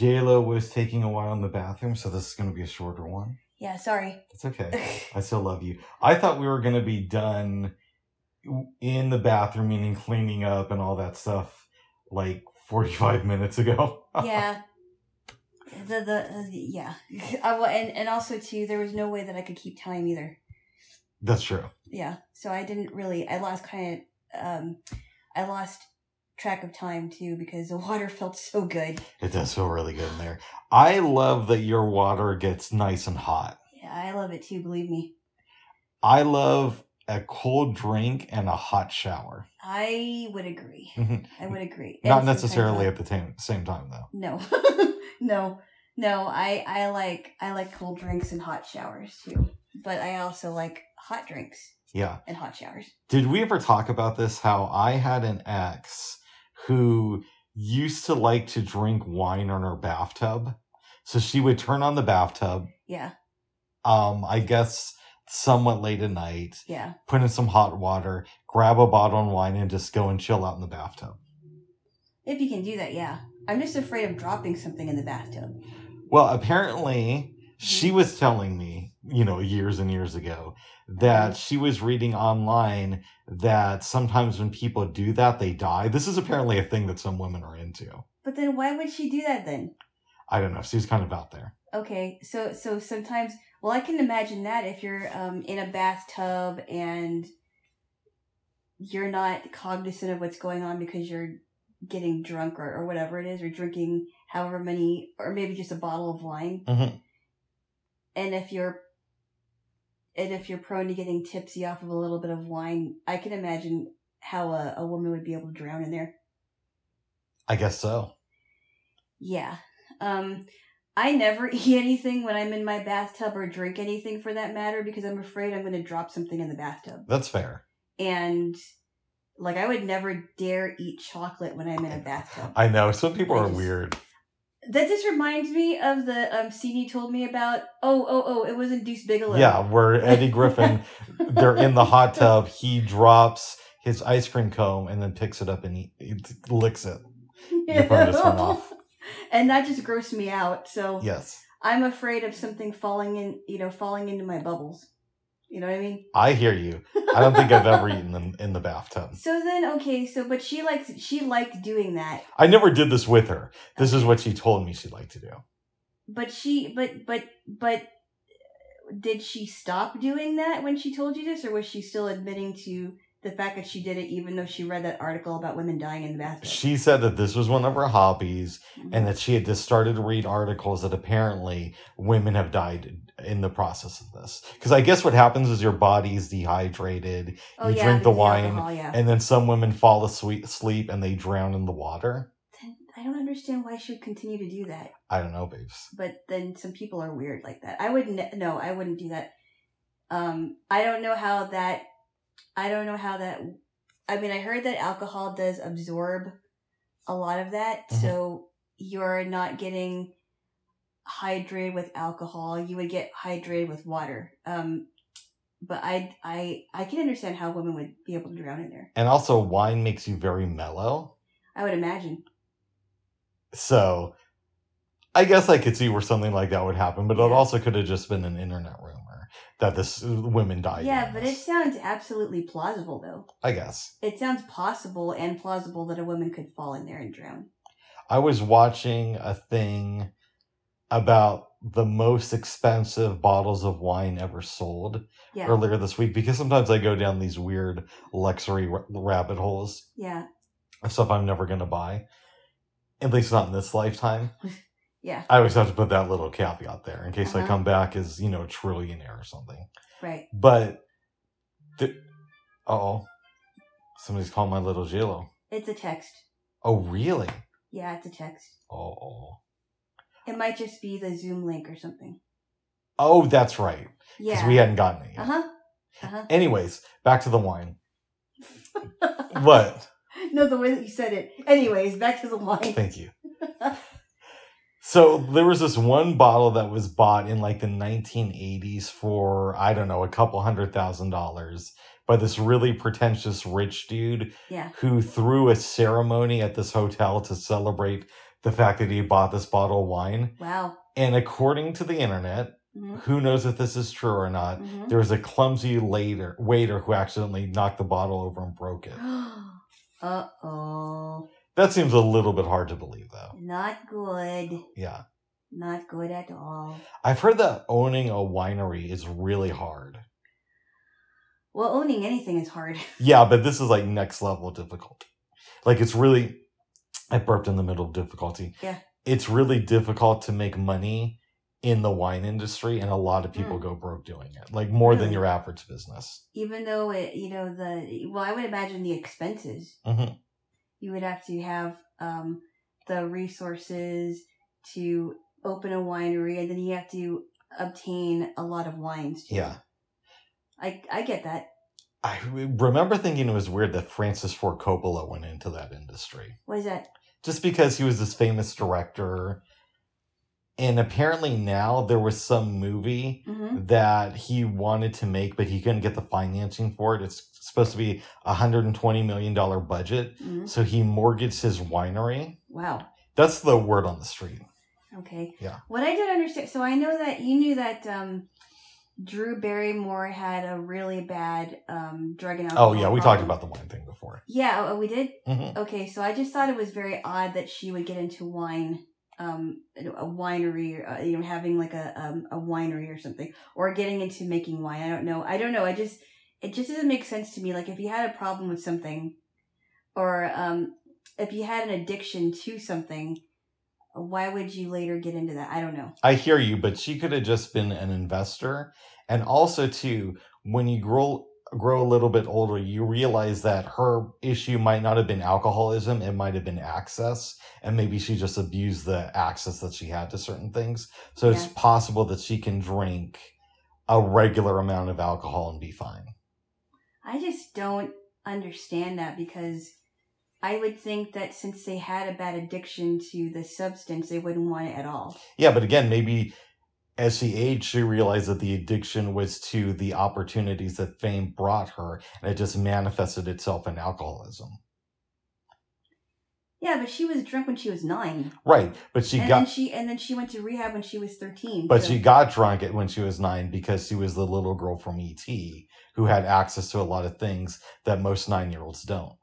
JLo was taking a while in the bathroom, so this is going to be a shorter one. Yeah, sorry. It's okay. I still love you. I thought we were going to be done in the bathroom, meaning cleaning up and all that stuff, like 45 minutes ago. yeah. The the, uh, the yeah. I, and and also too, there was no way that I could keep time either. That's true. Yeah. So I didn't really. I lost kind of. Um, I lost track of time too because the water felt so good. It does feel really good in there. I love that your water gets nice and hot. Yeah, I love it too. Believe me. I love a cold drink and a hot shower. I would agree. I would agree. Not necessarily at the same, same time, though. No, no, no. I I like I like cold drinks and hot showers too. But I also like hot drinks Yeah. and hot showers. Did we ever talk about this? How I had an ex who used to like to drink wine on her bathtub. So she would turn on the bathtub, Yeah, um, I guess somewhat late at night, yeah. put in some hot water, grab a bottle of wine, and just go and chill out in the bathtub. If you can do that, yeah. I'm just afraid of dropping something in the bathtub. Well, apparently, she was telling me, you know, years and years ago, that she was reading online that sometimes when people do that, they die. This is apparently a thing that some women are into. But then why would she do that then? I don't know. She's kind of out there. Okay, so so sometimes well I can imagine that if you're um in a bathtub and you're not cognizant of what's going on because you're getting drunk or, or whatever it is, or drinking however many or maybe just a bottle of wine. Mhm. And if you're and if you're prone to getting tipsy off of a little bit of wine, I can imagine how a, a woman would be able to drown in there. I guess so. Yeah. Um I never eat anything when I'm in my bathtub or drink anything for that matter because I'm afraid I'm going to drop something in the bathtub. That's fair. And like I would never dare eat chocolate when I'm in a bathtub. I know. Some people I are just- weird. That just reminds me of the um scene you told me about. Oh, oh, oh, it was in Deuce Bigalow. Yeah, where Eddie Griffin, they're in the hot tub. He drops his ice cream cone and then picks it up and he, he licks it. Your phone just went off. And that just grossed me out. So Yes. I'm afraid of something falling in, you know, falling into my bubbles. You know what I mean? I hear you. I don't think I've ever eaten them in the bathtub. So then, okay, so but she likes she liked doing that, I never did this with her. This is what she told me she'd like to do. but she but but but did she stop doing that when she told you this, or was she still admitting to the fact that she did it even though she read that article about women dying in the bathtub? She said that this was one of her hobbies and that she had just started to read articles that apparently women have died in the process of this. Because I guess what happens is your body is dehydrated, oh, you yeah, drink the wine, alcohol, yeah. and then some women fall asleep, sleep and they drown in the water. Then I don't understand why she would continue to do that. I don't know, babes. But then some people are weird like that. I wouldn't. No, I wouldn't do that. Um, I don't know how that. I don't know how that. I mean, I heard that alcohol does absorb a lot of that, Mhm. so you're not getting hydrated with alcohol. You would get hydrated with water. Um, but I, I, I can understand how women would be able to drown in there. And also, wine makes you very mellow. I would imagine. So I guess I could see where something like that would happen, but it also could have just been an internet rumor that this women died. yeah, but it sounds absolutely plausible, though. I guess. It sounds possible and plausible that a woman could fall in there and drown. I was watching a thing about the most expensive bottles of wine ever sold Yeah. earlier this week because sometimes I go down these weird luxury ra- rabbit holes Yeah. stuff I'm never going to buy. At least not in this lifetime. Yeah. I always have to put that little caveat there in case I Uh-huh. come back as, you know, a trillionaire or something. Right. But, the, oh, somebody's calling my little Jilo. It's a text. Oh, really? Yeah, it's a text. Oh, It might just be the Zoom link or something. oh, that's right. Yeah. Because we hadn't gotten it yet. Uh huh. Uh huh. Anyways, back to the wine. What? no, the way that you said it. Anyways, back to the wine. Thank you. So there was this one bottle that was bought in like the 1980s for I don't know a couple hundred thousand dollars by this really pretentious rich dude Yeah. who threw a ceremony at this hotel to celebrate the fact that he bought this bottle of wine. Wow. And according to the internet, hmm who knows if this is true or not, hmm there was a clumsy later, waiter who accidentally knocked the bottle over and broke it. uh oh. That seems a little bit hard to believe, though. Not good. Yeah. Not good at all. I've heard that owning a winery is really hard. Well, owning anything is hard. Yeah, but this is like next level difficult. Like it's really, I burped in the middle of difficulty. Yeah. It's really difficult to make money in the wine industry, and a lot of people Mm. go broke doing it, like more than your average business. Even though it, you know, the well, I would imagine the expenses. hmm You would have to have um, the resources to open a winery, and then you have to obtain a lot of wines. Too. Yeah. I I get that. I remember thinking it was weird that Francis Ford Coppola went into that industry. What is that? just because he was this famous director. And apparently now there was some movie hmm that he wanted to make, but he couldn't get the financing for it. It's supposed to be a $120 million budget. hmm So he mortgaged his winery. Wow. That's the word on the street. Okay. Yeah. What I did understand, so I know that you knew that um, Drew Barrymore had a really bad um, drug and alcohol Oh, yeah, we talked about the wine thing before. Yeah, oh, we did. hmm Okay, so I just thought it was very odd that she would get into wine, um, a winery, uh, you know, having like a um, a winery or something, or getting into making wine. I don't know. I don't know. I just it just doesn't make sense to me. Like if you had a problem with something, or um, if you had an addiction to something, why would you later get into that? I don't know. I hear you, but she could have just been an investor. And also, too, when you grow grow a little bit older, you realize that her issue might not have been alcoholism; it might have been access, and maybe she just abused the access that she had to certain things. So it's possible that she can drink a regular amount of alcohol and be fine. I just don't understand that because I would think that since they had a bad addiction to the substance, they wouldn't want it at all. Yeah, but again, maybe as she aged, she realized that the addiction was to the opportunities that fame brought her, and it just manifested itself in alcoholism. Yeah, but she was drunk when she was nine, Right, but she and got then she and then she went to rehab when she was thirteen. but so- she got drunk at when she was nine because she was the little girl from ET who had access to a lot of things that most nine year olds don't.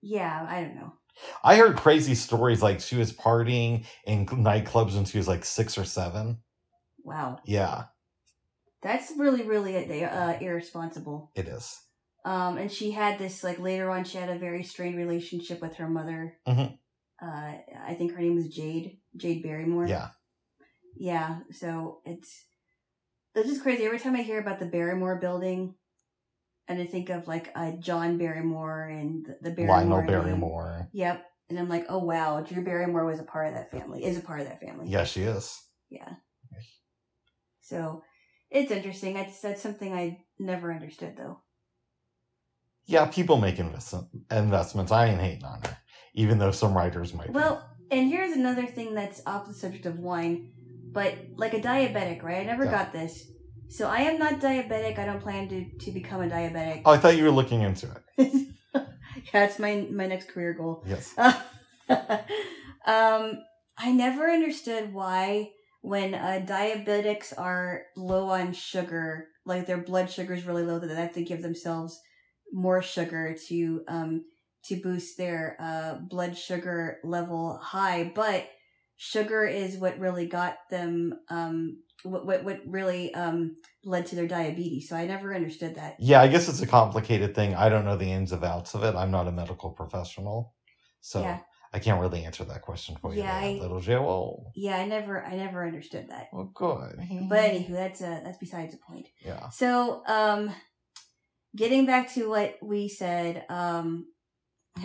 yeah, I don't know. I heard crazy stories like she was partying in nightclubs when she was like six or seven. Wow, Yeah, that's really really uh, irresponsible. it is. Um, and she had this like later on, she had a very strained relationship with her mother. Mhm. Uh, I think her name was Jaid Jaid Barrymore. Yeah. Yeah, so it's it's just crazy. Every time I hear about the Barrymore building, and I think of like uh, John Barrymore and the, Barrymore. Lionel. Barrymore. Yep, and I'm like, oh wow, Drew Barrymore was a part of that family. Is a part of that family. Yeah, she is. Yeah. So it's interesting. That's that's something I never understood though. Yeah, people make invest- investments. I ain't hating on her, even though some writers might. be. Well, and here's another thing that's off the subject of wine, but like a diabetic, right? I never Yeah. got this. So I am not diabetic. I don't plan to, to become a diabetic. Oh, I thought you were looking into it. yeah, it's my my next career goal. Yes. um, I never understood why when uh, diabetics are low on sugar, like their blood sugar is really low, that they have to give themselves more sugar to um to boost their uh blood sugar level high. But sugar is what really got them um what what, what really um led to their diabetes. So I never understood that. Yeah, I guess it's a complicated thing. I don't know the ins and outs of it. I'm not a medical professional, so Yeah. I can't really answer that question for you, Yeah, I- little Joe. Yeah, I never I never understood that. Well, good. But anywho, that's uh that's besides the point. yeah, So, um, getting back to what we said, um,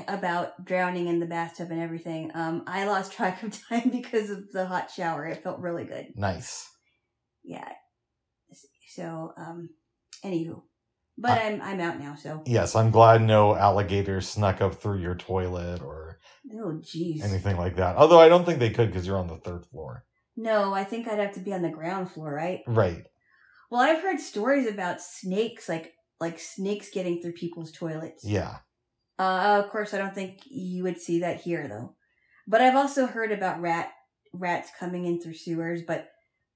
about drowning in the bathtub and everything, um, I lost track of time because of the hot shower. It felt really good. nice. Yeah. So, um, anywho, but I'm, I'm out now. So, Yes, I'm glad no alligators snuck up through your toilet or oh, jeez. anything like that. Although I don't think they could because you're on the third floor. No, I think I'd have to be on the ground floor, right? Right. Well, I've heard stories about snakes, like, like snakes getting through people's toilets. Yeah. Uh, of course, I don't think you would see that here, though. But I've also heard about rat rats coming in through sewers, but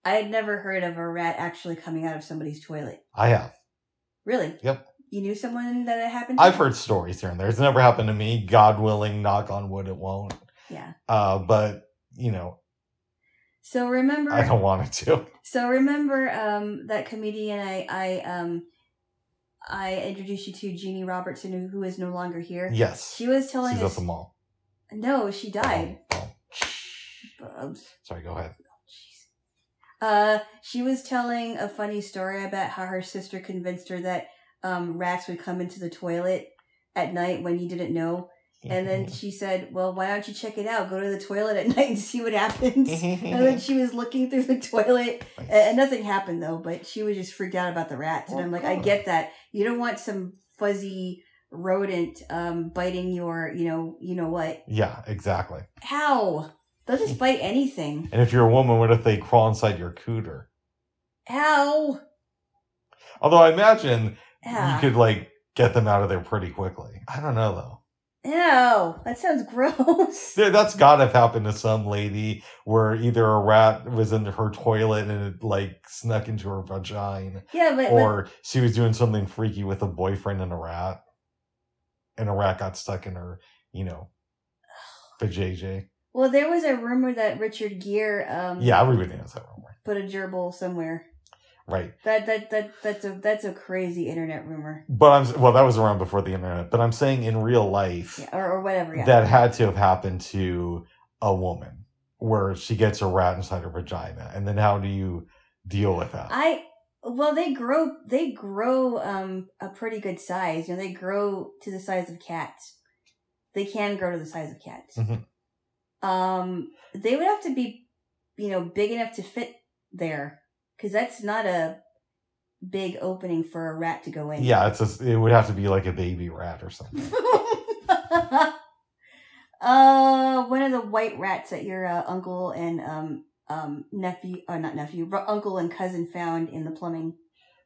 I had never heard of a rat actually coming out of somebody's toilet. I have. Really? Yep. You knew someone that it happened to? I've heard stories here and there. It's never happened to me. God willing, knock on wood, it won't. Yeah. Uh, but you know, So remember I don't want it to. So remember um, that comedian I I um I introduced you to Jeannie Robertson who, is no longer here. Yes. She was telling She's at us the mall. no, she died. Oh, oh. Sorry, go ahead. Uh, she was telling a funny story about how her sister convinced her that um, rats would come into the toilet at night when you didn't know. And then she said, "Well, why don't you check it out? Go to the toilet at night and see what happens." and then she was looking through the toilet, Nice. and nothing happened though. But she was just freaked out about the rats, and Oh, I'm like, I get that. You don't want some fuzzy rodent um, biting your, you know, you know what? yeah, exactly. How? They'll just bite anything. And if you're a woman, what if they crawl inside your cooter? Ow. Although I imagine Yeah. you could like get them out of there pretty quickly. I don't know though. Ew, that sounds gross. There- That's gotta have happened to some lady where either a rat was in her toilet and it like snuck into her vagina, yeah, but, but or she was doing something freaky with a boyfriend and a rat, and a rat got stuck in her, you know, vajayjay. Well, there was a rumor that Richard Gere um Yeah, everybody knows that rumor, put a gerbil somewhere. right? That that that that's a that's a crazy internet rumor. But I'm well, that was around before the internet. But I'm saying in real life, Yeah, or, or whatever. Yeah. that had to have happened to a woman where she gets a rat inside her vagina, and then how do you deal with that? I well, they grow they grow um a pretty good size. You know, they grow to the size of cats. They can grow to the size of cats. Mhm. Um, they would have to be, you know, big enough to fit there, because that's not a big opening for a rat to go in. yeah, it's a, it would have to be like a baby rat or something. uh, one of the white rats that your uh, uncle and um um nephew, or not nephew, but uncle and cousin found in the plumbing.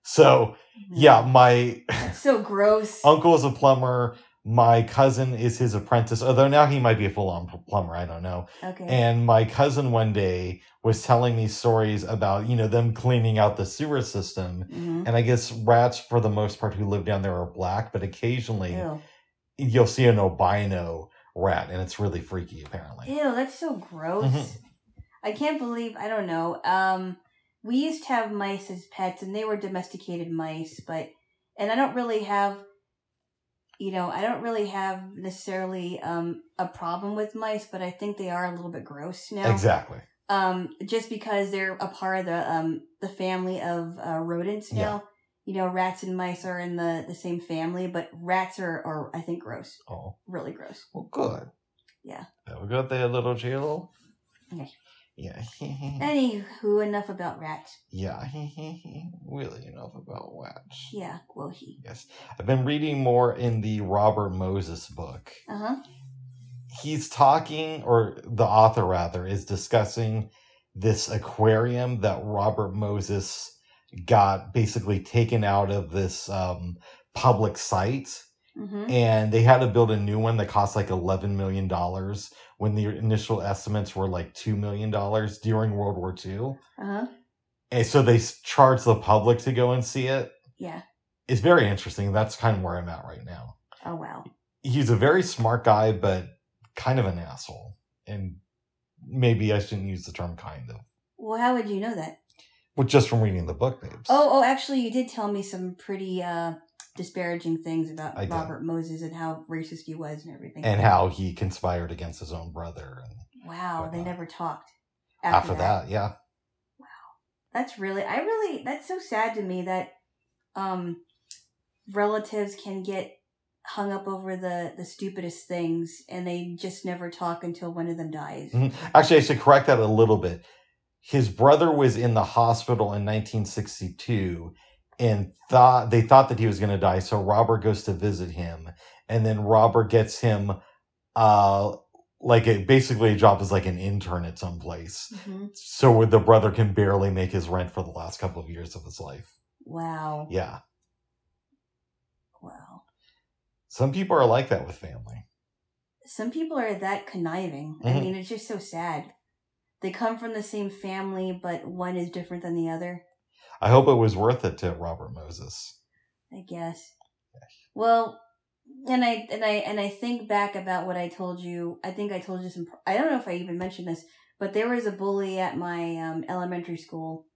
So yeah, my That's so gross. uncle is a plumber. My cousin is his apprentice, although now he might be a full on plumber. I don't know. okay. And my cousin one day was telling me stories about, you know, them cleaning out the sewer system. Mhm. And I guess rats, for the most part, who live down there are black, but occasionally Ew. you'll see an albino rat, and it's really freaky, apparently. Ew, that's so gross. Mhm. I can't believe I don't know. Um we used to have mice as pets and they were domesticated mice, but and I don't really have you know, I don't really have necessarily um a problem with mice, but I think they are a little bit gross now. Exactly. Um just because they're a part of the um the family of uh, rodents now. Yeah. You know, rats and mice are in the the same family, but rats are are I think gross. Oh, Really gross. well, good. Yeah. Have a good day, little Jill. Okay. Yeah. Anywho, enough about rats. yeah. really enough about rats. Yeah, well he. Yes. I've been reading more in the Robert Moses book. Uh huh. he's talking, or the author rather, is discussing this aquarium that Robert Moses got basically taken out of this um, public site. Mm-hmm. And they had to build a new one that cost like $11 million when the initial estimates were like $2 million during World War II. Uh huh. And so they charged the public to go and see it. Yeah. It's very interesting. That's kind of where I'm at right now. Oh wow. he's a very smart guy, but kind of an asshole. And maybe I shouldn't use the term kind of. Well, how would you know that? Well, just from reading the book, babes. Oh, oh, actually, you did tell me some pretty uh disparaging things about I did. Robert Moses and how racist he was and everything. And how he conspired against his own brother. And Wow, they never talked. after, that. yeah. Wow, that's really, I really, that's so sad to me that um relatives can get hung up over the the stupidest things and they just never talk until one of them dies. Mhm. Actually, I should correct that a little bit. His brother was in the hospital in 1962 and thought they thought that he was going to die. So Robert goes to visit him, and then Robert gets him, uh, like a, basically a job as like an intern at some place. hmm So the brother can barely make his rent for the last couple of years of his life. Wow. Yeah, Wow. some people are like that with family. some people are that conniving. I Mhm. mean, it's just so sad. They come from the same family, but one is different than the other. I hope it was worth it to Robert Moses. I guess. Well, and I and I and I think back about what I told you. I think I told you some. I don't know if I even mentioned this, but there was a bully at my um, elementary school,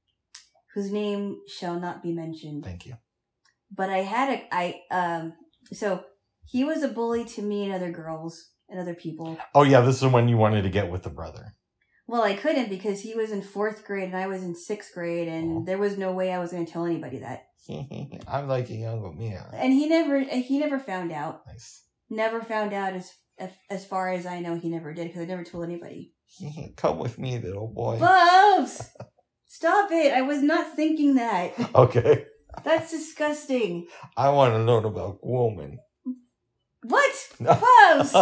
whose name shall not be mentioned. Thank you. But I had a I um so he was a bully to me and other girls and other people. Oh yeah, this is when you wanted to get with the brother. Well, I couldn't because he was in fourth grade and I was in sixth grade, and Oh. there was no way I was going to tell anybody that. I'm like a younger man. And he never eh, he never found out. Nice. Never found out as as, far as I know. He never did because I never told anybody. Come with me, little boy. Bubs, stop it! I was not thinking that. Okay. That's disgusting. I want to learn about woman. What, Bubs?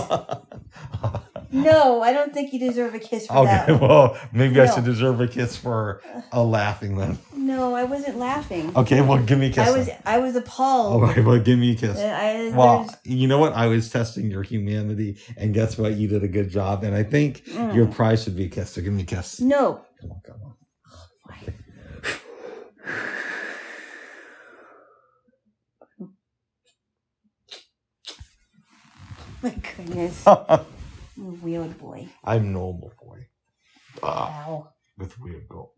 No, I don't think you deserve a kiss for okay, that. well, maybe I should deserve a kiss for a laughing then. No, I wasn't laughing. Okay, well, give me a kiss. I was then. I was All appalled. right, well, give me a kiss. I, Well, you know what? I was testing your humanity, and guess what? You did a good job, and I think Mm. your prize should be a kiss. So give me a kiss. no. Come on, come on. My goodness. Weird boy. I'm normal boy. Ah, Wow. with weird girl.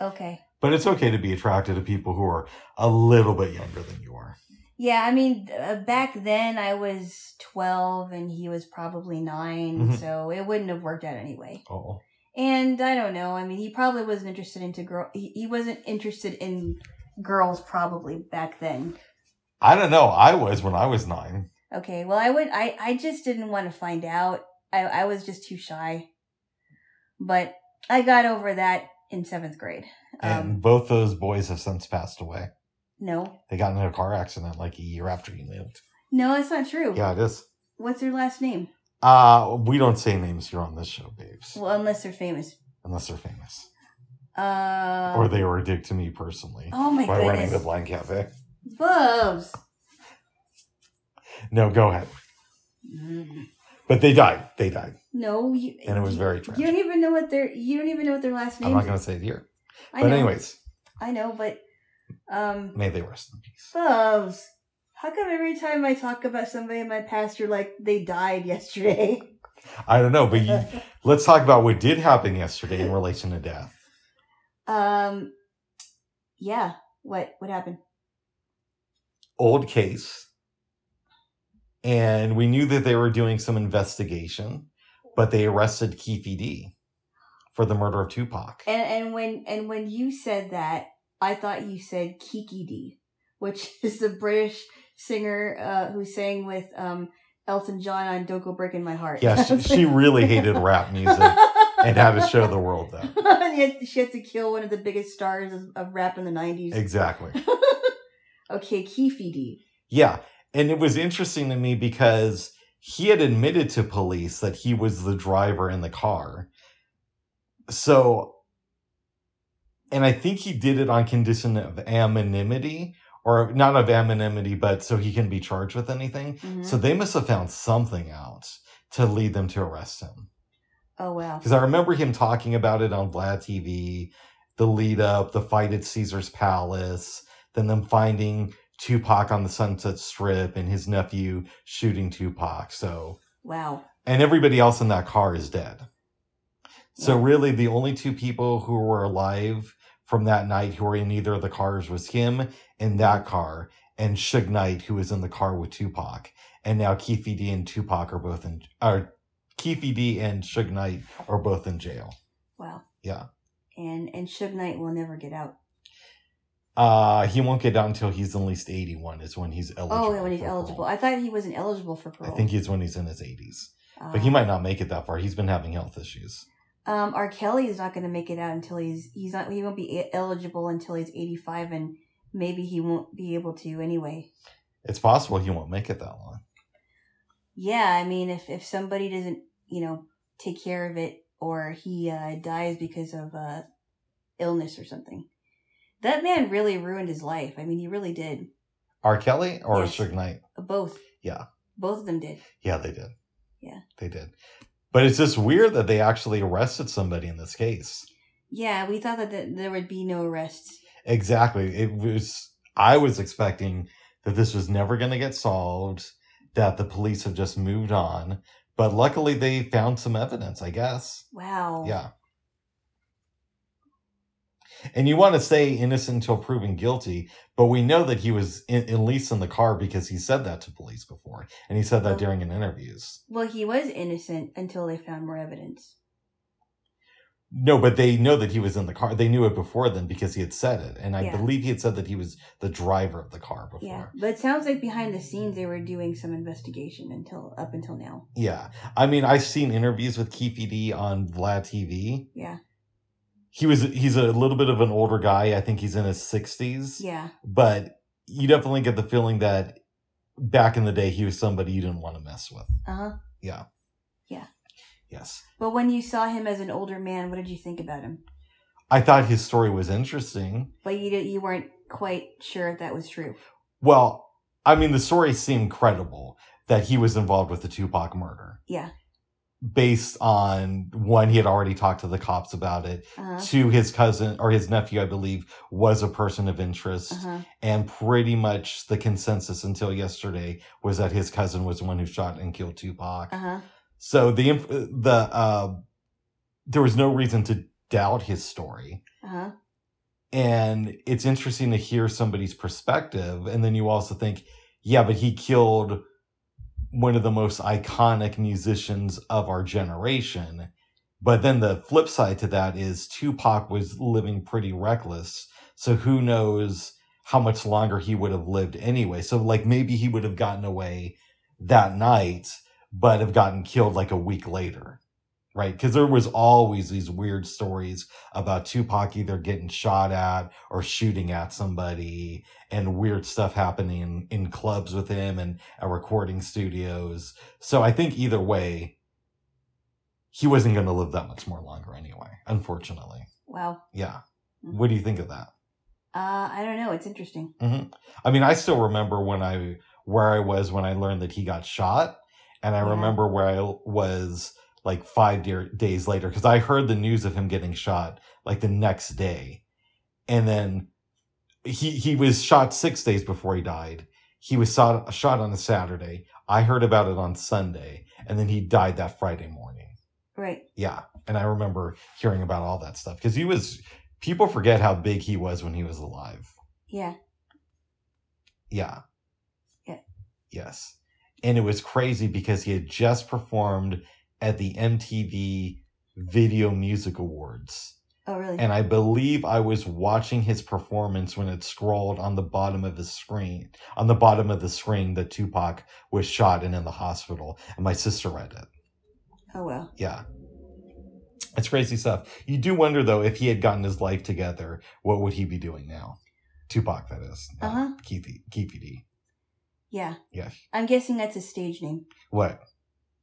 Okay. But it's okay to be attracted to people who are a little bit younger than you are. Yeah, I mean, uh, back then I was 12 and he was probably 9, Mhm. so it wouldn't have worked out anyway. Oh, And I don't know. I mean, he probably wasn't interested into girl. He, he wasn't interested in girls probably back then. I don't know. I was when I was nine. Okay, well, I would. I I just didn't want to find out. I I was just too shy. But I got over that in seventh grade. And Um, both those boys have since passed away. no, They got in a car accident like a year after you moved. no, that's not true. Yeah, it is. What's their last name? Uh, we don't say names here on this show, babes, Well, unless they're famous. unless they're famous. Uh, or they were a dick to me personally Oh my god. by running the Blind Cafe. Bubs. No, go ahead. Mm. But they died. They died. No, you. And it was very tragic. You don't even know what their. You don't even know what their last name. I'm not going to say it here. I But know. anyways, I know, but um, may they rest in peace. Bubs. How come every time I talk about somebody in my past, you're like they died yesterday? I don't know, but you, let's talk about what did happen yesterday in relation to death. um, yeah. What what happened? Old case. And we knew that they were doing some investigation, but they arrested Keefe D for the murder of Tupac. And and when and when you said that, I thought you said Kiki Dee, which is the British singer uh, who sang with um, Elton John on "Don't Go Breaking My Heart." Yeah, she, she really hated rap music and had to show the world that. and yet she had to kill one of the biggest stars of, of rap in the nineties. Exactly. okay, Keefy D. Yeah. And it was interesting to me because he had admitted to police that he was the driver in the car. So, and I think he did it on condition of anonymity, or not of anonymity, but so he can be charged with anything. Mhm. So they must have found something out to lead them to arrest him. oh wow. Because I remember him talking about it on Vlad TV, the lead up, the fight at Caesar's Palace, then them finding Tupac on the Sunset Strip and his nephew shooting Tupac. So, Wow. and everybody else in that car is dead. So, Yeah. really, the only two people who were alive from that night who were in either of the cars was him in that car and Suge Knight, who was in the car with Tupac. And now Keefe D and Tupac are both in, or Keefe D and Suge Knight are both in jail. Wow. Yeah. And and Suge Knight will never get out. Uh, he won't get out until he's at least 81 is when he's eligible. Oh, when he's eligible. parole. I thought he wasn't eligible for parole. I think it's when he's in his 80s. But he Uh, might not make it that far. He's been having health issues. Um, R. Kelly is not going to make it out until he's he's not he won't be eligible until he's eighty five, and maybe he won't be able to anyway. It's possible he won't make it that long. Yeah, I mean, if if somebody doesn't you know take care of it, or he uh, dies because of uh, illness or something, that man really ruined his life. I mean, he really did. R. Kelly or Yes. Suge Knight? Both. Yeah. Both of them did. Yeah, they did. Yeah. They did. But it's just weird that they actually arrested somebody in this case. Yeah, we thought that th- there would be no arrests. Exactly. It was I was expecting that this was never going to get solved, that the police have just moved on, but luckily they found some evidence, I guess. Wow. Yeah. And you want to say innocent until proven guilty, but we know that he was in, at least in the car because he said that to police before, and he said that during an interviews. Well, he was innocent until they found more evidence. No, but they know that he was in the car. They knew it before then because he had said it, and I Yeah. believe he had said that he was the driver of the car before. Yeah, but it sounds like behind the scenes they were doing some investigation until up until now. Yeah. I mean, I've seen interviews with Keefe D on Vlad TV. Yeah, He was he's a little bit of an older guy. I think he's in his sixties. yeah, But you definitely get the feeling that back in the day he was somebody you didn't want to mess with. uh huh. Yeah. Yeah. Yes. But when you saw him as an older man, what did you think about him? I thought his story was interesting. But you did, you weren't quite sure if that was true. Well, I mean the story seemed credible that he was involved with the Tupac murder. Yeah. Based on one, he had already talked to the cops about it. Uh huh. to his cousin or his nephew, I believe, was a person of interest. Uh huh. And pretty much the consensus until yesterday was that his cousin was the one who shot and killed Tupac. Uh huh. So the the uh, there was no reason to doubt his story. Uh huh. And it's interesting to hear somebody's perspective. And then you also think, yeah, but he killed one of the most iconic musicians of our generation. But then the flip side to that is Tupac was living pretty reckless. So who knows how much longer he would have lived anyway. So like maybe he would have gotten away that night, but have gotten killed like a week later. Right? Because there was always these weird stories about Tupac either getting shot at or shooting at somebody and weird stuff happening in clubs with him and at recording studios. So I think either way, he wasn't going to live that much more longer anyway, unfortunately. Wow. Yeah. What do you think of that? Uh, I don't know. It's interesting. I mean, I still remember when I, where I was when I learned that he got shot. And I Yeah. remember where I was like five de- days later because I heard the news of him getting shot like the next day. And then he, he was shot six days before he died. He was shot, shot on a Saturday. I heard about it on Sunday and then he died that Friday morning. Right. Yeah. And I remember hearing about all that stuff because he was, people forget how big he was when he was alive. Yeah. Yeah. Yeah. Yes. And it was crazy because he had just performed at the MTV Video Music Awards. Oh, really? And I believe I was watching his performance when it scrolled on the bottom of the screen, on the bottom of the screen that Tupac was shot and in the hospital. And my sister read it. oh, well. Yeah. It's crazy stuff. You do wonder though, if he had gotten his life together, what would he be doing now? Tupac, that is. not Uh-huh. Keith, Keith D. Yeah. Yes. I'm guessing that's a stage name. What?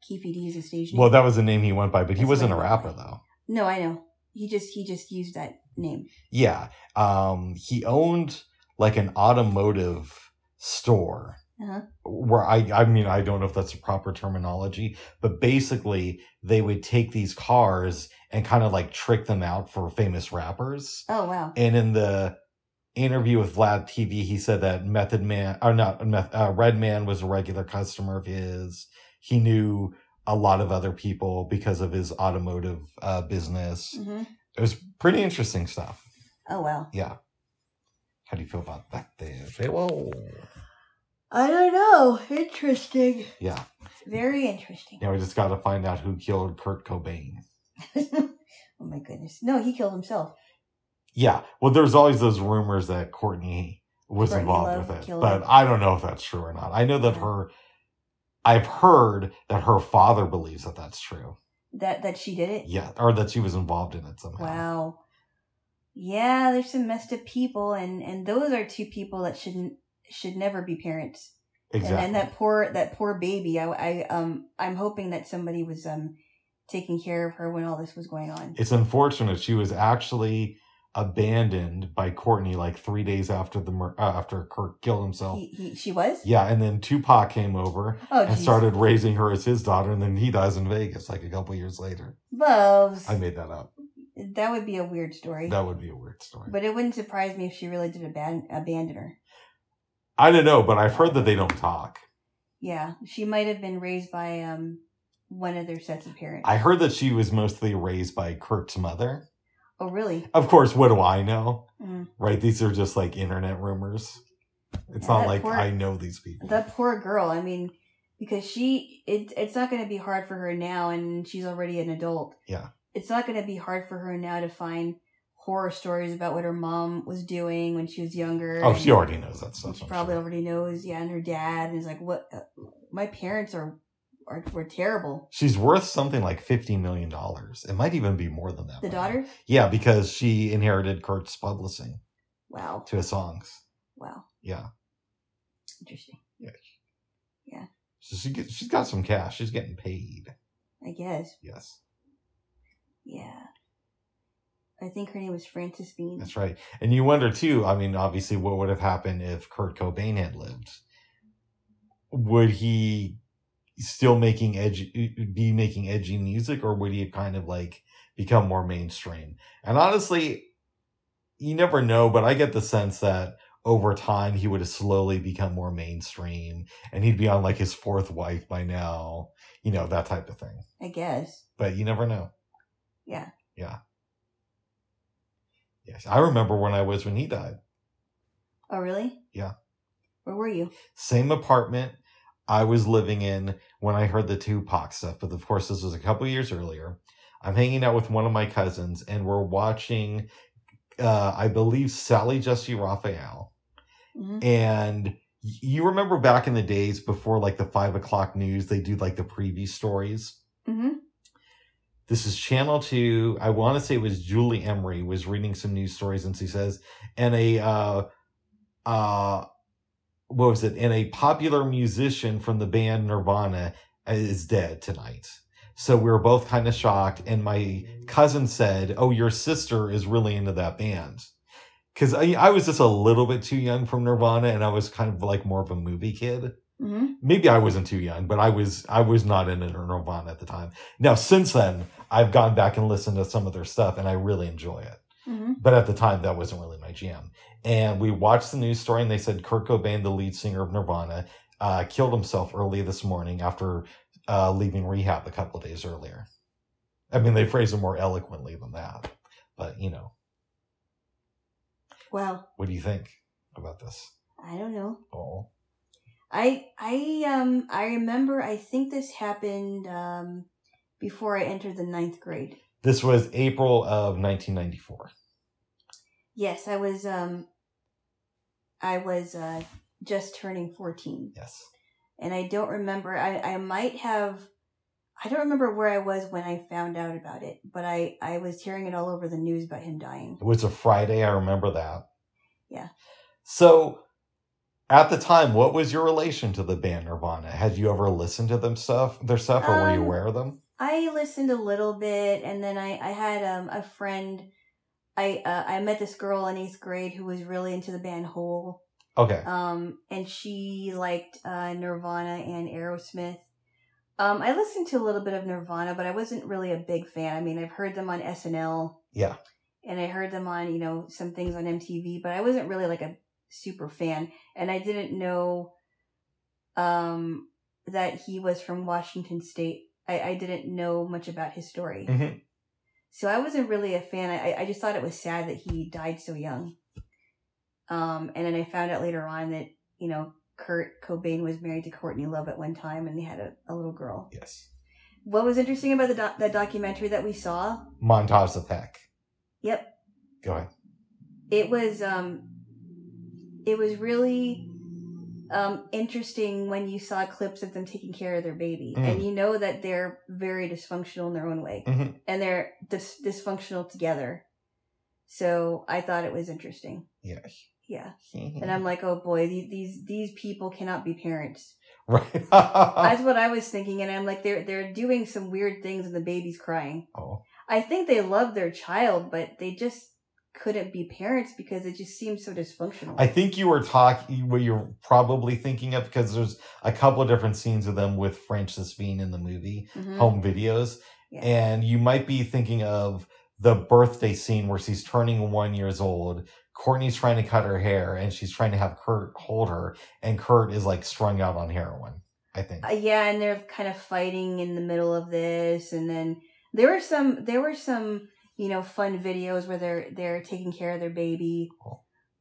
Keefe D is a stage name. Well, that was the name he went by, but he That's wasn't a rapper though. no, I know. He just he just used that name. Yeah. Um, he owned like an automotive store Uh-huh. where I, I mean, I don't know if that's the proper terminology, but basically they would take these cars and kind of like trick them out for famous rappers. Oh, wow. And in the interview with Vlad TV, he said that Method Man, or not, Meth- uh, Redman was a regular customer of his. He knew a lot of other people because of his automotive uh, business. hmm It was pretty interesting stuff. Oh, wow. Yeah. How do you feel about that there? Say, whoa. I don't know. Interesting. Yeah. Very interesting. Now we just got to find out who killed Kurt Cobain. oh, my goodness. No, he killed himself. Yeah. Well, there's always those rumors that Courtney was Courtney involved Love with it, but him. I don't know if that's true or not. I know that Yeah. her, I've heard that her father believes that that's true. That that she did it? Yeah. Or that she was involved in it somehow. Wow. Yeah, there's some messed up people, and and those are two people that shouldn't should never be parents. Exactly. And, and that poor that poor baby. I, I um I'm hoping that somebody was um taking care of her when all this was going on. it's unfortunate. She was actually abandoned by Courtney like three days after the mur- uh, after Kurt killed himself. He, he, she was. yeah, and then Tupac came over Oh, and geez. started raising her as his daughter, and then he dies in Vegas like a couple years later. Loves. I made that up. that would be a weird story. That would be a weird story. But it wouldn't surprise me if she really did aban- abandon her. I don't know, but I've heard that they don't talk. Yeah, she might have been raised by um one of their sets of parents. I heard that she was mostly raised by Kurt's mother. Oh, really? Of course, what do I know? Mm. Right? These are just like internet rumors. It's Yeah, not like poor- I know these people. That poor girl. I mean, because she, it, it's not going to be hard for her now, and she's already an adult. Yeah. It's not going to be hard for her now to find horror stories about what her mom was doing when she was younger. oh, she already knows that stuff. She I'm probably sure. already knows. Yeah, and her dad is like, "What? Uh, my parents are, are were terrible." She's worth something like fifty million dollars. It might even be more than that. The by now. daughter. Yeah, because she inherited Kurt's publishing Wow. to his songs. Wow. Yeah, Interesting. Yeah. Yeah. So she get, she's got some cash. She's getting paid. I guess. Yes, Yeah. I think her name was Frances Bean. that's right. And you wonder too. I mean, obviously, what would have happened if Kurt Cobain had lived? Would he still making edgy, uh, uh, be making edgy music, or would he have kind of like become more mainstream? And honestly, you never know. But I get the sense that over time he would have slowly become more mainstream, and he'd be on like his fourth wife by now. You know that type of thing. I guess. But you never know. Yeah. Yeah. Yes, I remember when I was when he died. Oh, really? Yeah. Where were you? Same apartment I was living in when I heard the Tupac stuff, but of course this was a couple years earlier. I'm hanging out with one of my cousins, and we're watching, uh, I believe, Sally Jessy Raphael. hmm And you remember back in the days before like the five o'clock news, they do like the preview stories. hmm This is Channel Two. I want to say it was Julie Emery was reading some news stories, and she says, and a uh, uh, what was it? And a popular musician from the band Nirvana is dead tonight. So we were both kind of shocked, and my cousin said, "Oh, your sister is really into that band." Because I, I was just a little bit too young from Nirvana, and I was kind of like more of a movie kid hmm maybe I wasn't too young, but I was I was not into Nirvana at the time. Now since then, I've gone back and listened to some of their stuff, and I really enjoy it. hmm But at the time, that wasn't really my jam. And we watched the news story, and they said Kurt Cobain, the lead singer of Nirvana, uh, killed himself early this morning after uh, leaving rehab a couple of days earlier. I mean, they phrase it more eloquently than that, but you know, Well, what do you think about this? I don't know. Oh, I I um I remember. I think this happened um before I entered the ninth grade. this was April of 1994. Yes, I was um I was uh just turning fourteen. Yes. and I don't remember. I, I might have. I don't remember where I was when I found out about it, but I, I was hearing it all over the news about him dying. It was a Friday. I remember that. Yeah. So, at the time, what was your relation to the band Nirvana? Had you ever listened to them stuff, their stuff, or were you Um, aware of them? I listened a little bit, and then I, I had um, a friend. I uh, I met this girl in eighth grade who was really into the band Hole, Okay. um, and she liked uh, Nirvana and Aerosmith. Um, I listened to a little bit of Nirvana, but I wasn't really a big fan. I mean, I've heard them on SNL. Yeah. and I heard them on, you know, some things on MTV, but I wasn't really like a super fan. And I didn't know um, that he was from Washington State. I, I didn't know much about his story. Mhm. So I wasn't really a fan. I, I just thought it was sad that he died so young. Um, and then I found out later on that, you know, Kurt Cobain was married to Courtney Love at one time and they had a, a little girl. Yes. What was interesting about the doc- that documentary that we saw? Montage of Heck. Yep, Go ahead. it was um it was really um interesting when you saw clips of them taking care of their baby Mm. and you know that they're very dysfunctional in their own way Mhm. and they're dis- dysfunctional together so i thought it was interesting Yes. yeah and i'm like oh boy these these, these people cannot be parents right. that's what i was thinking and i'm like they're they're doing some weird things and the baby's crying oh. i think they love their child but they just couldn't be parents because it just seems so dysfunctional. I think you were talking what you're probably thinking of because there's a couple of different scenes of them with Frances Bean in the movie Mhm. home videos, Yeah. and you might be thinking of the birthday scene where she's turning one years old. Courtney's trying to cut her hair, and she's trying to have Kurt hold her, and Kurt is like strung out on heroin. I think. Uh, yeah, and they're kind of fighting in the middle of this, and then there were some there were some you know fun videos where they're they're taking care of their baby,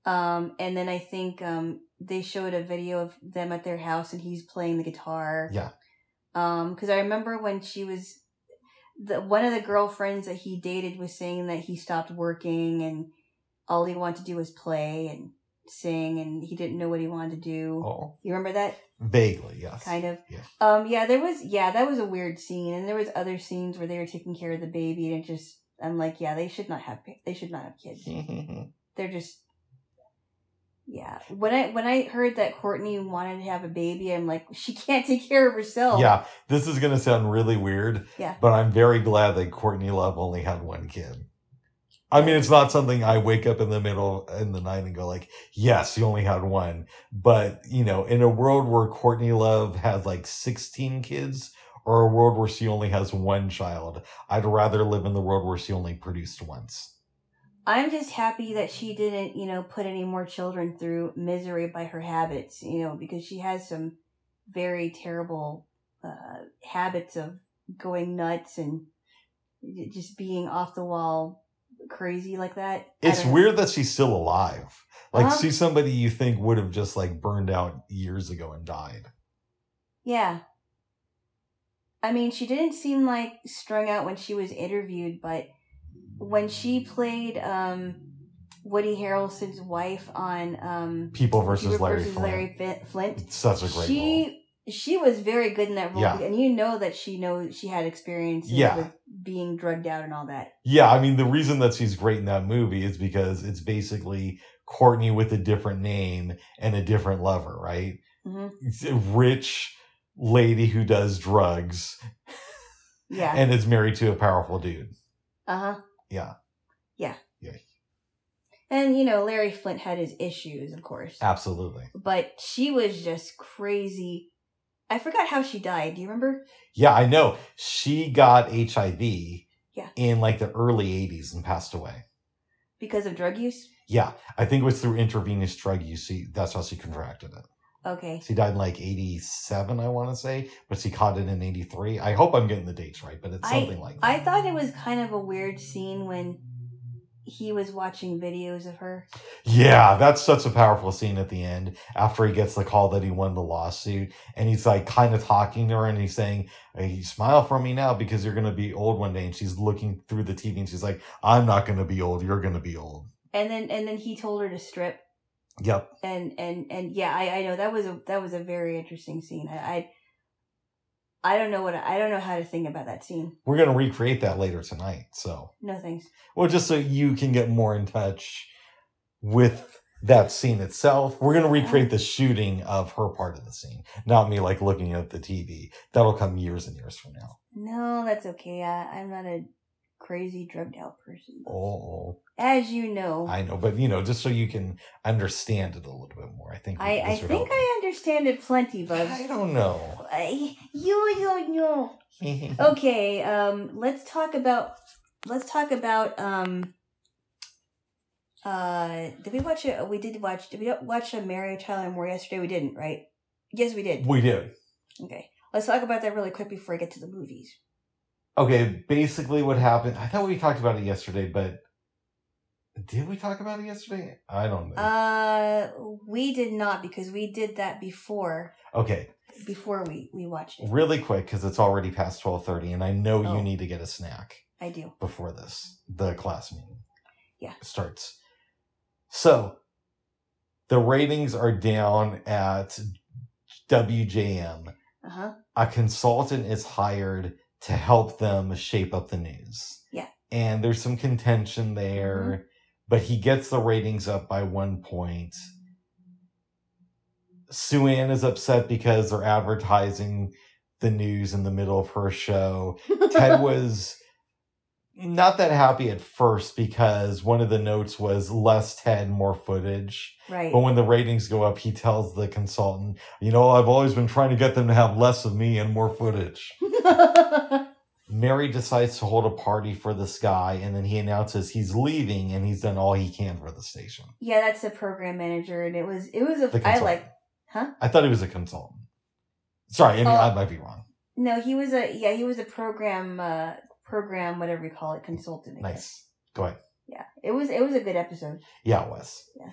um, and then I think um they showed a video of them at their house and he's playing the guitar. Yeah. Um, because I remember when she was the one of the girlfriends that he dated was saying that he stopped working and all he wanted to do was play and sing and he didn't know what he wanted to do. Oh, You remember that? vaguely, yes. kind of. Yeah. Um. Yeah. There was. Yeah. That was a weird scene, and there was other scenes where they were taking care of the baby, and it just. I'm like, yeah, they should not have. They should not have kids. They're just. Yeah. When I when I heard that Courtney wanted to have a baby, I'm like, she can't take care of herself. yeah, this is gonna sound really weird. Yeah. But I'm very glad that Courtney Love only had one kid. I mean, it's not something I wake up in the middle in the night and go like, yes, you only had one. But, you know, in a world where Courtney Love has like 16 kids or a world where she only has one child, I'd rather live in the world where she only produced once. I'm just happy that she didn't, you know, put any more children through misery by her habits, you know, because she has some very terrible uh, habits of going nuts and just being off the wall crazy like that. It's don't know. weird that she's still alive. Like, Uh-huh. she's somebody you think would have just like burned out years ago and died. Yeah. I mean, she didn't seem like strung out when she was interviewed, but when she played um, Woody Harrelson's wife on um, People versus People Larry versus Flynt. Larry Flynt, such a great role. she she was very good in that role, Yeah. and you know that she knows she had experience Yeah. with being drugged out and all that. Yeah, I mean the reason that she's great in that movie is because it's basically Courtney with a different name and a different lover, right? hmm rich lady who does drugs Yeah. and is married to a powerful dude. Uh huh. Yeah, Yeah. Yeah. And you know, Larry Flynt had his issues, of course, absolutely. but she was just crazy. I forgot how she died. Do you remember? Yeah, I know. She got HIV Yeah. in like the early 80s and passed away. Because of drug use. Yeah, I think it was through intravenous drug use. She, that's how she contracted it. Okay. She died in like 87, I want to say, but she caught it in 83. I hope I'm getting the dates right, but it's I- something like that. I thought it was kind of a weird scene when he was watching videos of her. Yeah, that's such a powerful scene at the end after he gets the call that he won the lawsuit and he's like kind of talking to her and he's saying, hey, smile for me now because you're going to be old one day. And she's looking through the TV and she's like, I'm not going to be old. You're going to be old. And then and then he told her to strip. Yep. And and and yeah, I I know that was a that was a very interesting scene. I I, I don't know what I don't know how to think about that scene. We're going to recreate that later tonight. So, No thanks. well, just so you can get more in touch with that scene itself, we're going to recreate the shooting of her part of the scene, not me like looking at the TV. That'll come years and years from now. No, that's okay. I, I'm not a crazy drugged out person. Oh. As you know, I know, but you know, just so you can understand it a little bit more. I think I, I think. I understand it plenty, but I don't know. I, you you you. Okay, um, let's talk about let's talk about um. Uh, did we watch it? We did watch. Did we watch a Mary Tyler Moore yesterday? We didn't, right? Yes, we did. we did. Okay, let's talk about that really quick before I get to the movies. Okay, basically what happened. I thought we talked about it yesterday, but did we talk about it yesterday? I don't know. Uh, we did not because we did that before okay, before we we watched it. really quick because it's already past twelve thirty, and I know Oh. you need to get a snack I do. before this the class meeting. Yeah. starts. So the ratings are down at WJM. Uh huh. a consultant is hired to help them shape up the news. Yeah. And there's some contention there, Mm-hmm. but he gets the ratings up by one point. Sue Ann is upset because they're advertising the news in the middle of her show. Ted was not that happy at first because one of the notes was less Ted, more footage. Right. But when the ratings go up, he tells the consultant, you know, I've always been trying to get them to have less of me and more footage. Mary decides to hold a party for this guy, and then he announces he's leaving and he's done all he can for the station. yeah, that's the program manager, and it was it was a I like huh? I thought he was a consultant. Sorry, I mean, Oh. I might be wrong. No, he was a yeah he was a program uh program whatever you call it consultant. I guess. Nice. Go ahead. Yeah, it was it was a good episode. Yeah, it was. Yeah.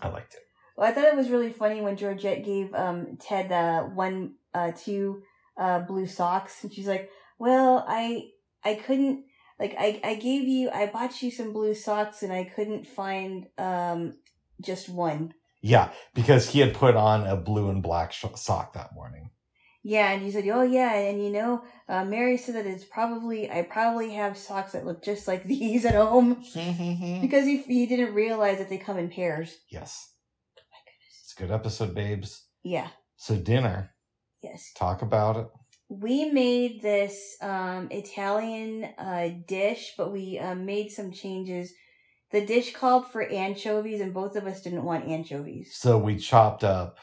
I liked it. Well, I thought it was really funny when Georgette gave um Ted uh one uh two uh blue socks, and she's like, "Well, I I couldn't like I I gave you I bought you some blue socks, and I couldn't find um just one." Yeah, because he had put on a blue and black sh- sock that morning. Yeah, and you said, "Oh yeah," and you know, uh, Mary said that it's probably I probably have socks that look just like these at home because he he didn't realize that they come in pairs. yes. It's a good episode, babes. Yeah. So, dinner, Yes. talk about it. We made this um, Italian uh, dish, but we uh, made some changes. The dish called for anchovies, and both of us didn't want anchovies. So, we chopped up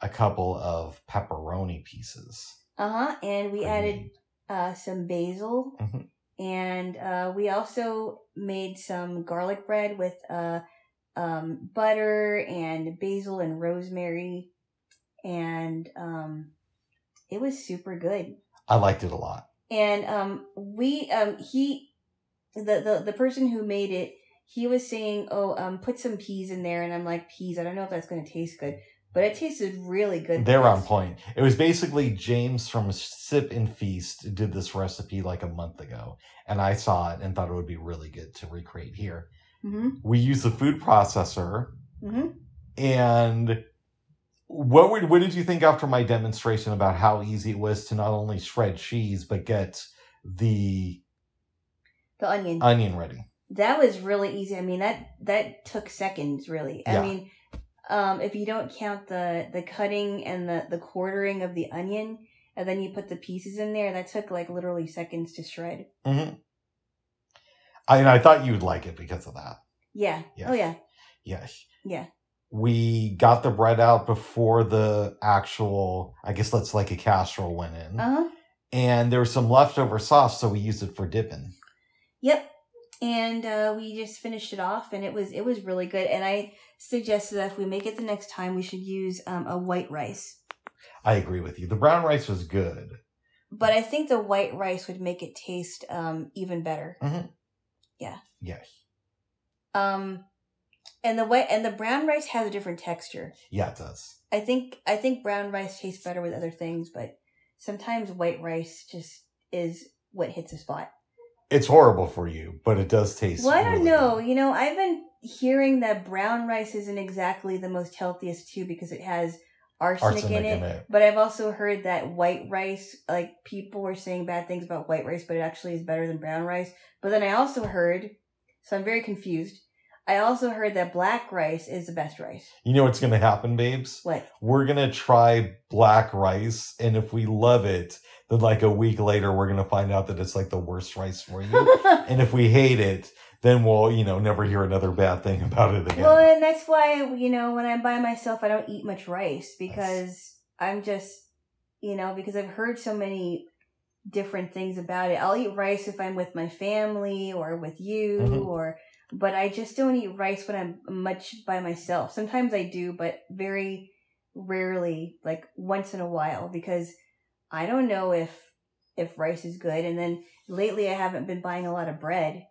a couple of pepperoni pieces. Uh huh. And we added uh, some basil, Mhm. and uh, we also made some garlic bread with uh, um, butter and basil and rosemary, and um, it was super good. I liked it a lot. and um we um he the the, the person who made it he was saying oh um put some peas in there and i'm like peas i don't know if that's going to taste good but it tasted really good They're on point. It was basically James from Sip and Feast did this recipe like a month ago, and I saw it and thought it would be really good to recreate here. mm-hmm We use the food processor, mm-hmm and what would, what did you think after my demonstration about how easy it was to not only shred cheese but get the the onion onion ready? that was really easy i mean that that took seconds really Yeah. i mean um if you don't count the the cutting and the the quartering of the onion and then you put the pieces in there that took like literally seconds to shred hmm I, and I thought you would like it because of that. yeah Yes. oh yeah Yes. Yeah. We got the bread out before the actual, I guess that's like a casserole went in. uh-huh and there was some leftover sauce, so we used it for dipping. Yep. And uh, we just finished it off, and it was it was really good. And I suggested that if we make it the next time, we should use um, a white rice. I agree with you. The brown rice was good. But I think the white rice would make it taste um, even better. Yeah. Yes. Um, and the white and the brown rice has a different texture. Yeah, it does. I think I think brown rice tastes better with other things, but sometimes white rice just is what hits a spot. It's horrible for you, but it does taste. Well, I don't really know. good. You know, I've been hearing that brown rice isn't exactly the most healthiest too because it has arsenic, Arsenic in, it. in it. But I've also heard that white rice, like people were saying bad things about white rice, but it actually is better than brown rice. But then I also heard, so I'm very confused. I also heard that black rice is the best rice. You know what's going to happen, babes? What? We're going to try black rice, and if we love it, then like a week later, we're going to find out that it's like the worst rice for you. and if we hate it, then we'll, you know, never hear another bad thing about it again. Well, and that's why you know when I'm by myself, I don't eat much rice because I'm just you know because I've heard so many different things about it. I'll eat rice if I'm with my family or with you Mhm. or but I just don't eat rice when I'm much by myself. Sometimes I do, but very rarely, like once in a while because I don't know if if rice is good and then lately I haven't been buying a lot of bread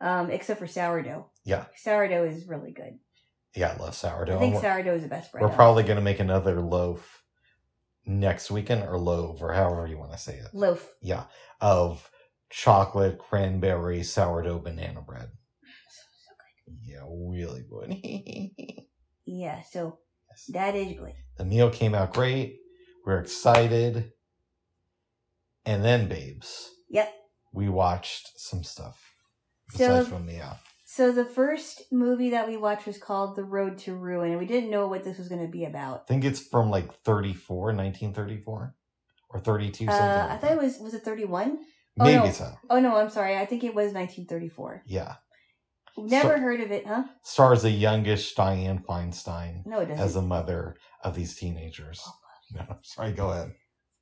um except for sourdough. Yeah. Sourdough is really good. yeah, I love sourdough. I think And sourdough is the best bread. We're probably going to make another loaf next weekend or loaf or however you want to say it. loaf. Yeah. Of chocolate, cranberry, sourdough, banana bread. So, so yeah, really good. Yeah, so that is good. the meal came out great. We're excited. And then, babes, Yep. we watched some stuff. So- Besides from the, uh, So the first movie that we watched was called The Road to Ruin, and we didn't know what this was going to be about. I think it's from like 34, 1934 or 32, something Uh, like I thought that. it was was it thirty one? Oh, Maybe no. so. Oh no, I'm sorry. I think it was 1934. Yeah. Never So- heard of it, huh? Stars a youngish Diane Feinstein No, it doesn't. as a mother of these teenagers. Oh, No, sorry, go ahead.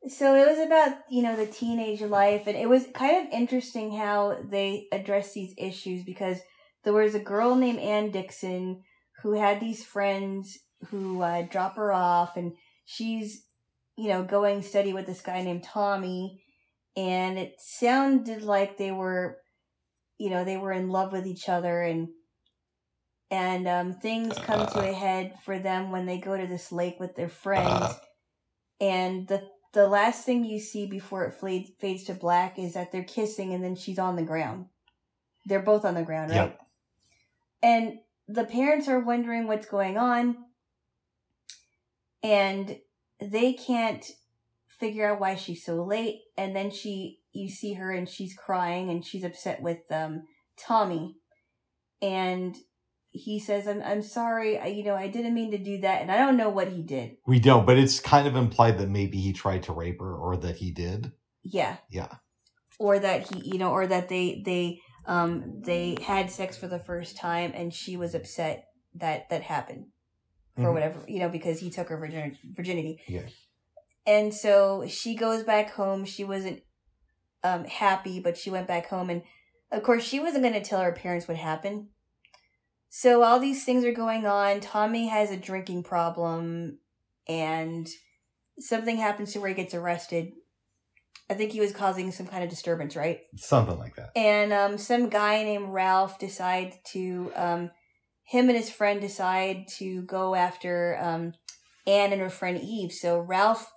So it was about, you know, the teenage life, and it was kind of interesting how they addressed these issues because there was a girl named Ann Dixon who had these friends who uh, drop her off, and she's, you know, going steady with this guy named Tommy, and it sounded like they were, you know, they were in love with each other, and and um, things come to a head for them when they go to this lake with their friends and the the last thing you see before it fades fades to black is that they're kissing and then she's on the ground. They're both on the ground right? Yep. and the parents are wondering what's going on and they can't figure out why she's so late and then she you see her and she's crying and she's upset with um tommy. And he says i'm i'm sorry I, you know i didn't mean to do that and i don't know what he did We don't, but it's kind of implied that maybe he tried to rape her or that he did. yeah Yeah. or that he you know or that they they um they had sex for the first time and she was upset that that happened for Mhm. whatever you know because he took her virgin- virginity Yeah. and so she goes back home she wasn't um happy but she went back home and of course she wasn't going to tell her parents what happened so all these things are going on tommy has a drinking problem and something happens to where he gets arrested i think he was causing some kind of disturbance right Something like that. and um, some guy named Ralph decide to um, him and his friend decide to go after um, Anne and her friend Eve. So Ralph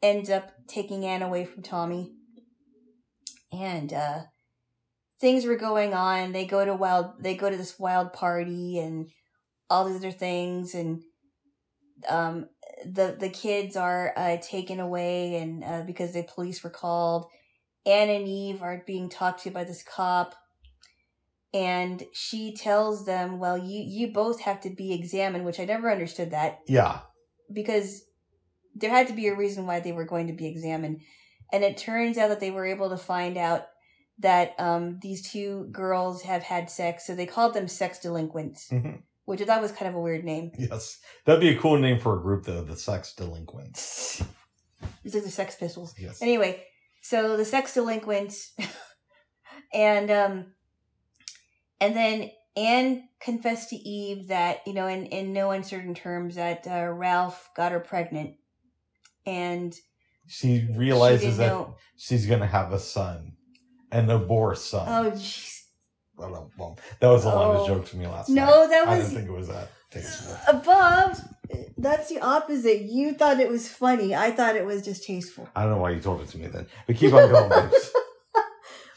ends up taking Anne away from Tommy, and uh, things were going on. They go to wild. They go to this wild party and all these other things, and um, the the kids are uh, taken away, and uh, because the police were called. Anne and Eve are being talked to by this cop, and she tells them, "Well, you you both have to be examined," which I never understood that Yeah. because there had to be a reason why they were going to be examined, and it turns out that they were able to find out that um, these two girls have had sex, so they called them sex delinquents, Mhm. which I thought was kind of a weird name. Yes. That'd be a cool name for a group, though. The Sex Delinquents. It's like the Sex Pistols. Yes. Anyway, so the sex delinquents, and um, and then Anne confessed to Eve that you know, in in no uncertain terms, that uh, Ralph got her pregnant, and She she realizes didn't that know. she's going to have a son, an aborted son. Oh, jeez. That was a line Oh. of jokes from me last No, night. that was. I didn't think it was that tasteful. Bob, that's the opposite. You thought it was funny. I thought it was just tasteful. I don't know why you told it to me then. But keep on going, babes.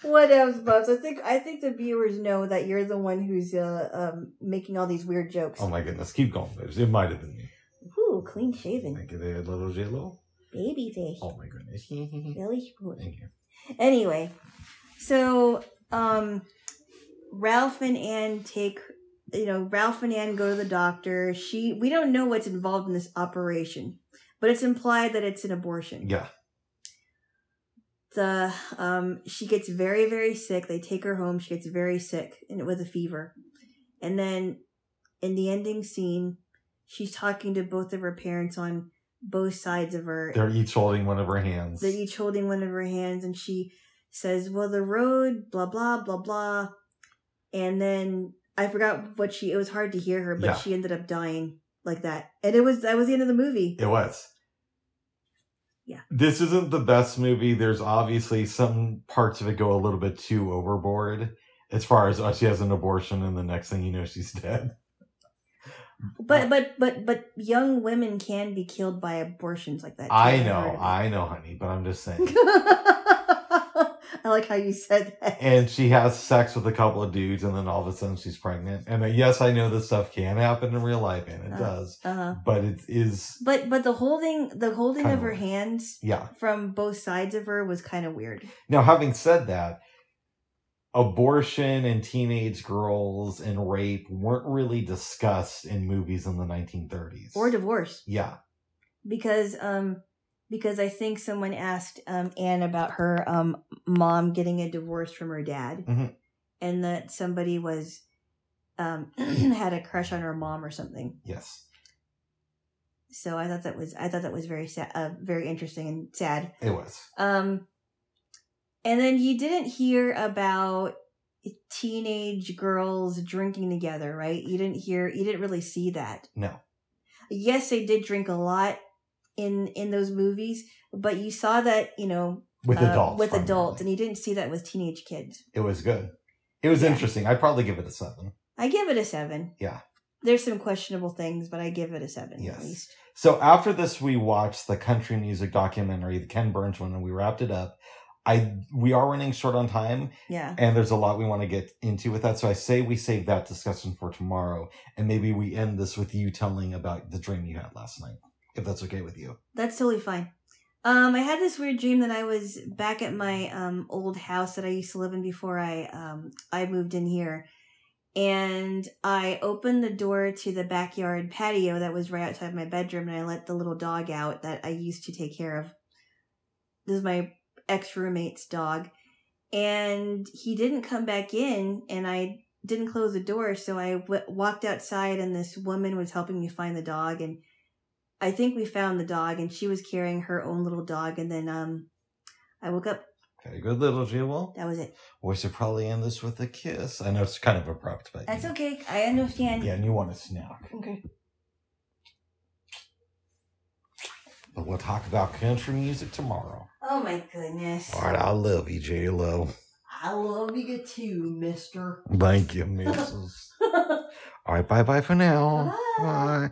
What else, Bubs? I think I think the viewers know that you're the one who's uh, um, making all these weird jokes. Oh my goodness. Keep going, babes. It might have been me. Ooh, clean shaven, Make it a little jello. baby face, Oh my goodness. Thank really smooth. you. Anyway, so um, Ralph and Anne take, you know, Ralph and Anne go to the doctor. She, we don't know what's involved in this operation, but it's implied that it's an abortion. Yeah. The um, she gets very very sick. They take her home. She gets very sick and with a fever, and then in the ending scene, she's talking to both of her parents on both sides of her They're each holding one of her hands. they're each holding one of her hands and she says well the road blah blah blah blah and then i forgot what she it was hard to hear her but Yeah. she ended up dying like that and it was that was the end of the movie It was. Yeah. This isn't the best movie. There's obviously some parts of it go a little bit too overboard. As far as oh, she has an abortion and the next thing you know she's dead. but but but but young women can be killed by abortions like that too. I know, I know, honey, but I'm just saying. i like how you said that and she has sex with a couple of dudes and then all of a sudden she's pregnant. And uh, yes, I know this stuff can happen in real life and it Uh. does. uh-huh But it is but but the holding the holding of her weird. hands yeah. from both sides of her was kind of weird Now, having said that, abortion and teenage girls and rape weren't really discussed in movies in the 1930s. or divorce yeah, because um because I think someone asked um, Anne about her um, mom getting a divorce from her dad, Mhm. and that somebody was um, had a crush on her mom or something. Yes, So I thought that was I thought that was very sad, uh, very interesting and sad. it was. Um, and then you didn't hear about teenage girls drinking together, right? You didn't hear, you didn't really see that. No. Yes, they did drink a lot in in those movies, but you saw that, you know, With uh, adults. with primarily. adults, and you didn't see that with teenage kids. It was good. It was Yeah. interesting. I'd probably give it a seven. I give it a seven. Yeah. There's some questionable things, but I give it a seven Yes. at least. So after this, we watched the country music documentary, the Ken Burns one, and we wrapped it up. I we are running short on time, Yeah. and there's a lot we want to get into with that. So I say we save that discussion for tomorrow, and maybe we end this with you telling about the dream you had last night, if that's okay with you. That's totally fine. Um, I had this weird dream that I was back at my um old house that I used to live in before I um I moved in here, and I opened the door to the backyard patio that was right outside my bedroom, and I let the little dog out that I used to take care of. This is my ex roommate's dog, and he didn't come back in, and I didn't close the door, so I w- walked outside, and this woman was helping me find the dog, and I think we found the dog, and she was carrying her own little dog, and then um, I woke up. Very good, little Jewel. That was it. We should probably end this with a kiss. I know it's kind of abrupt, but That's okay. I understand. Yeah, and you want a snack. Okay. But we'll talk about country music tomorrow. Oh my goodness. All right, I love you, J Lo. I love you too, Mister. Thank you, Mrs. All right, bye bye for now. Bye. Bye.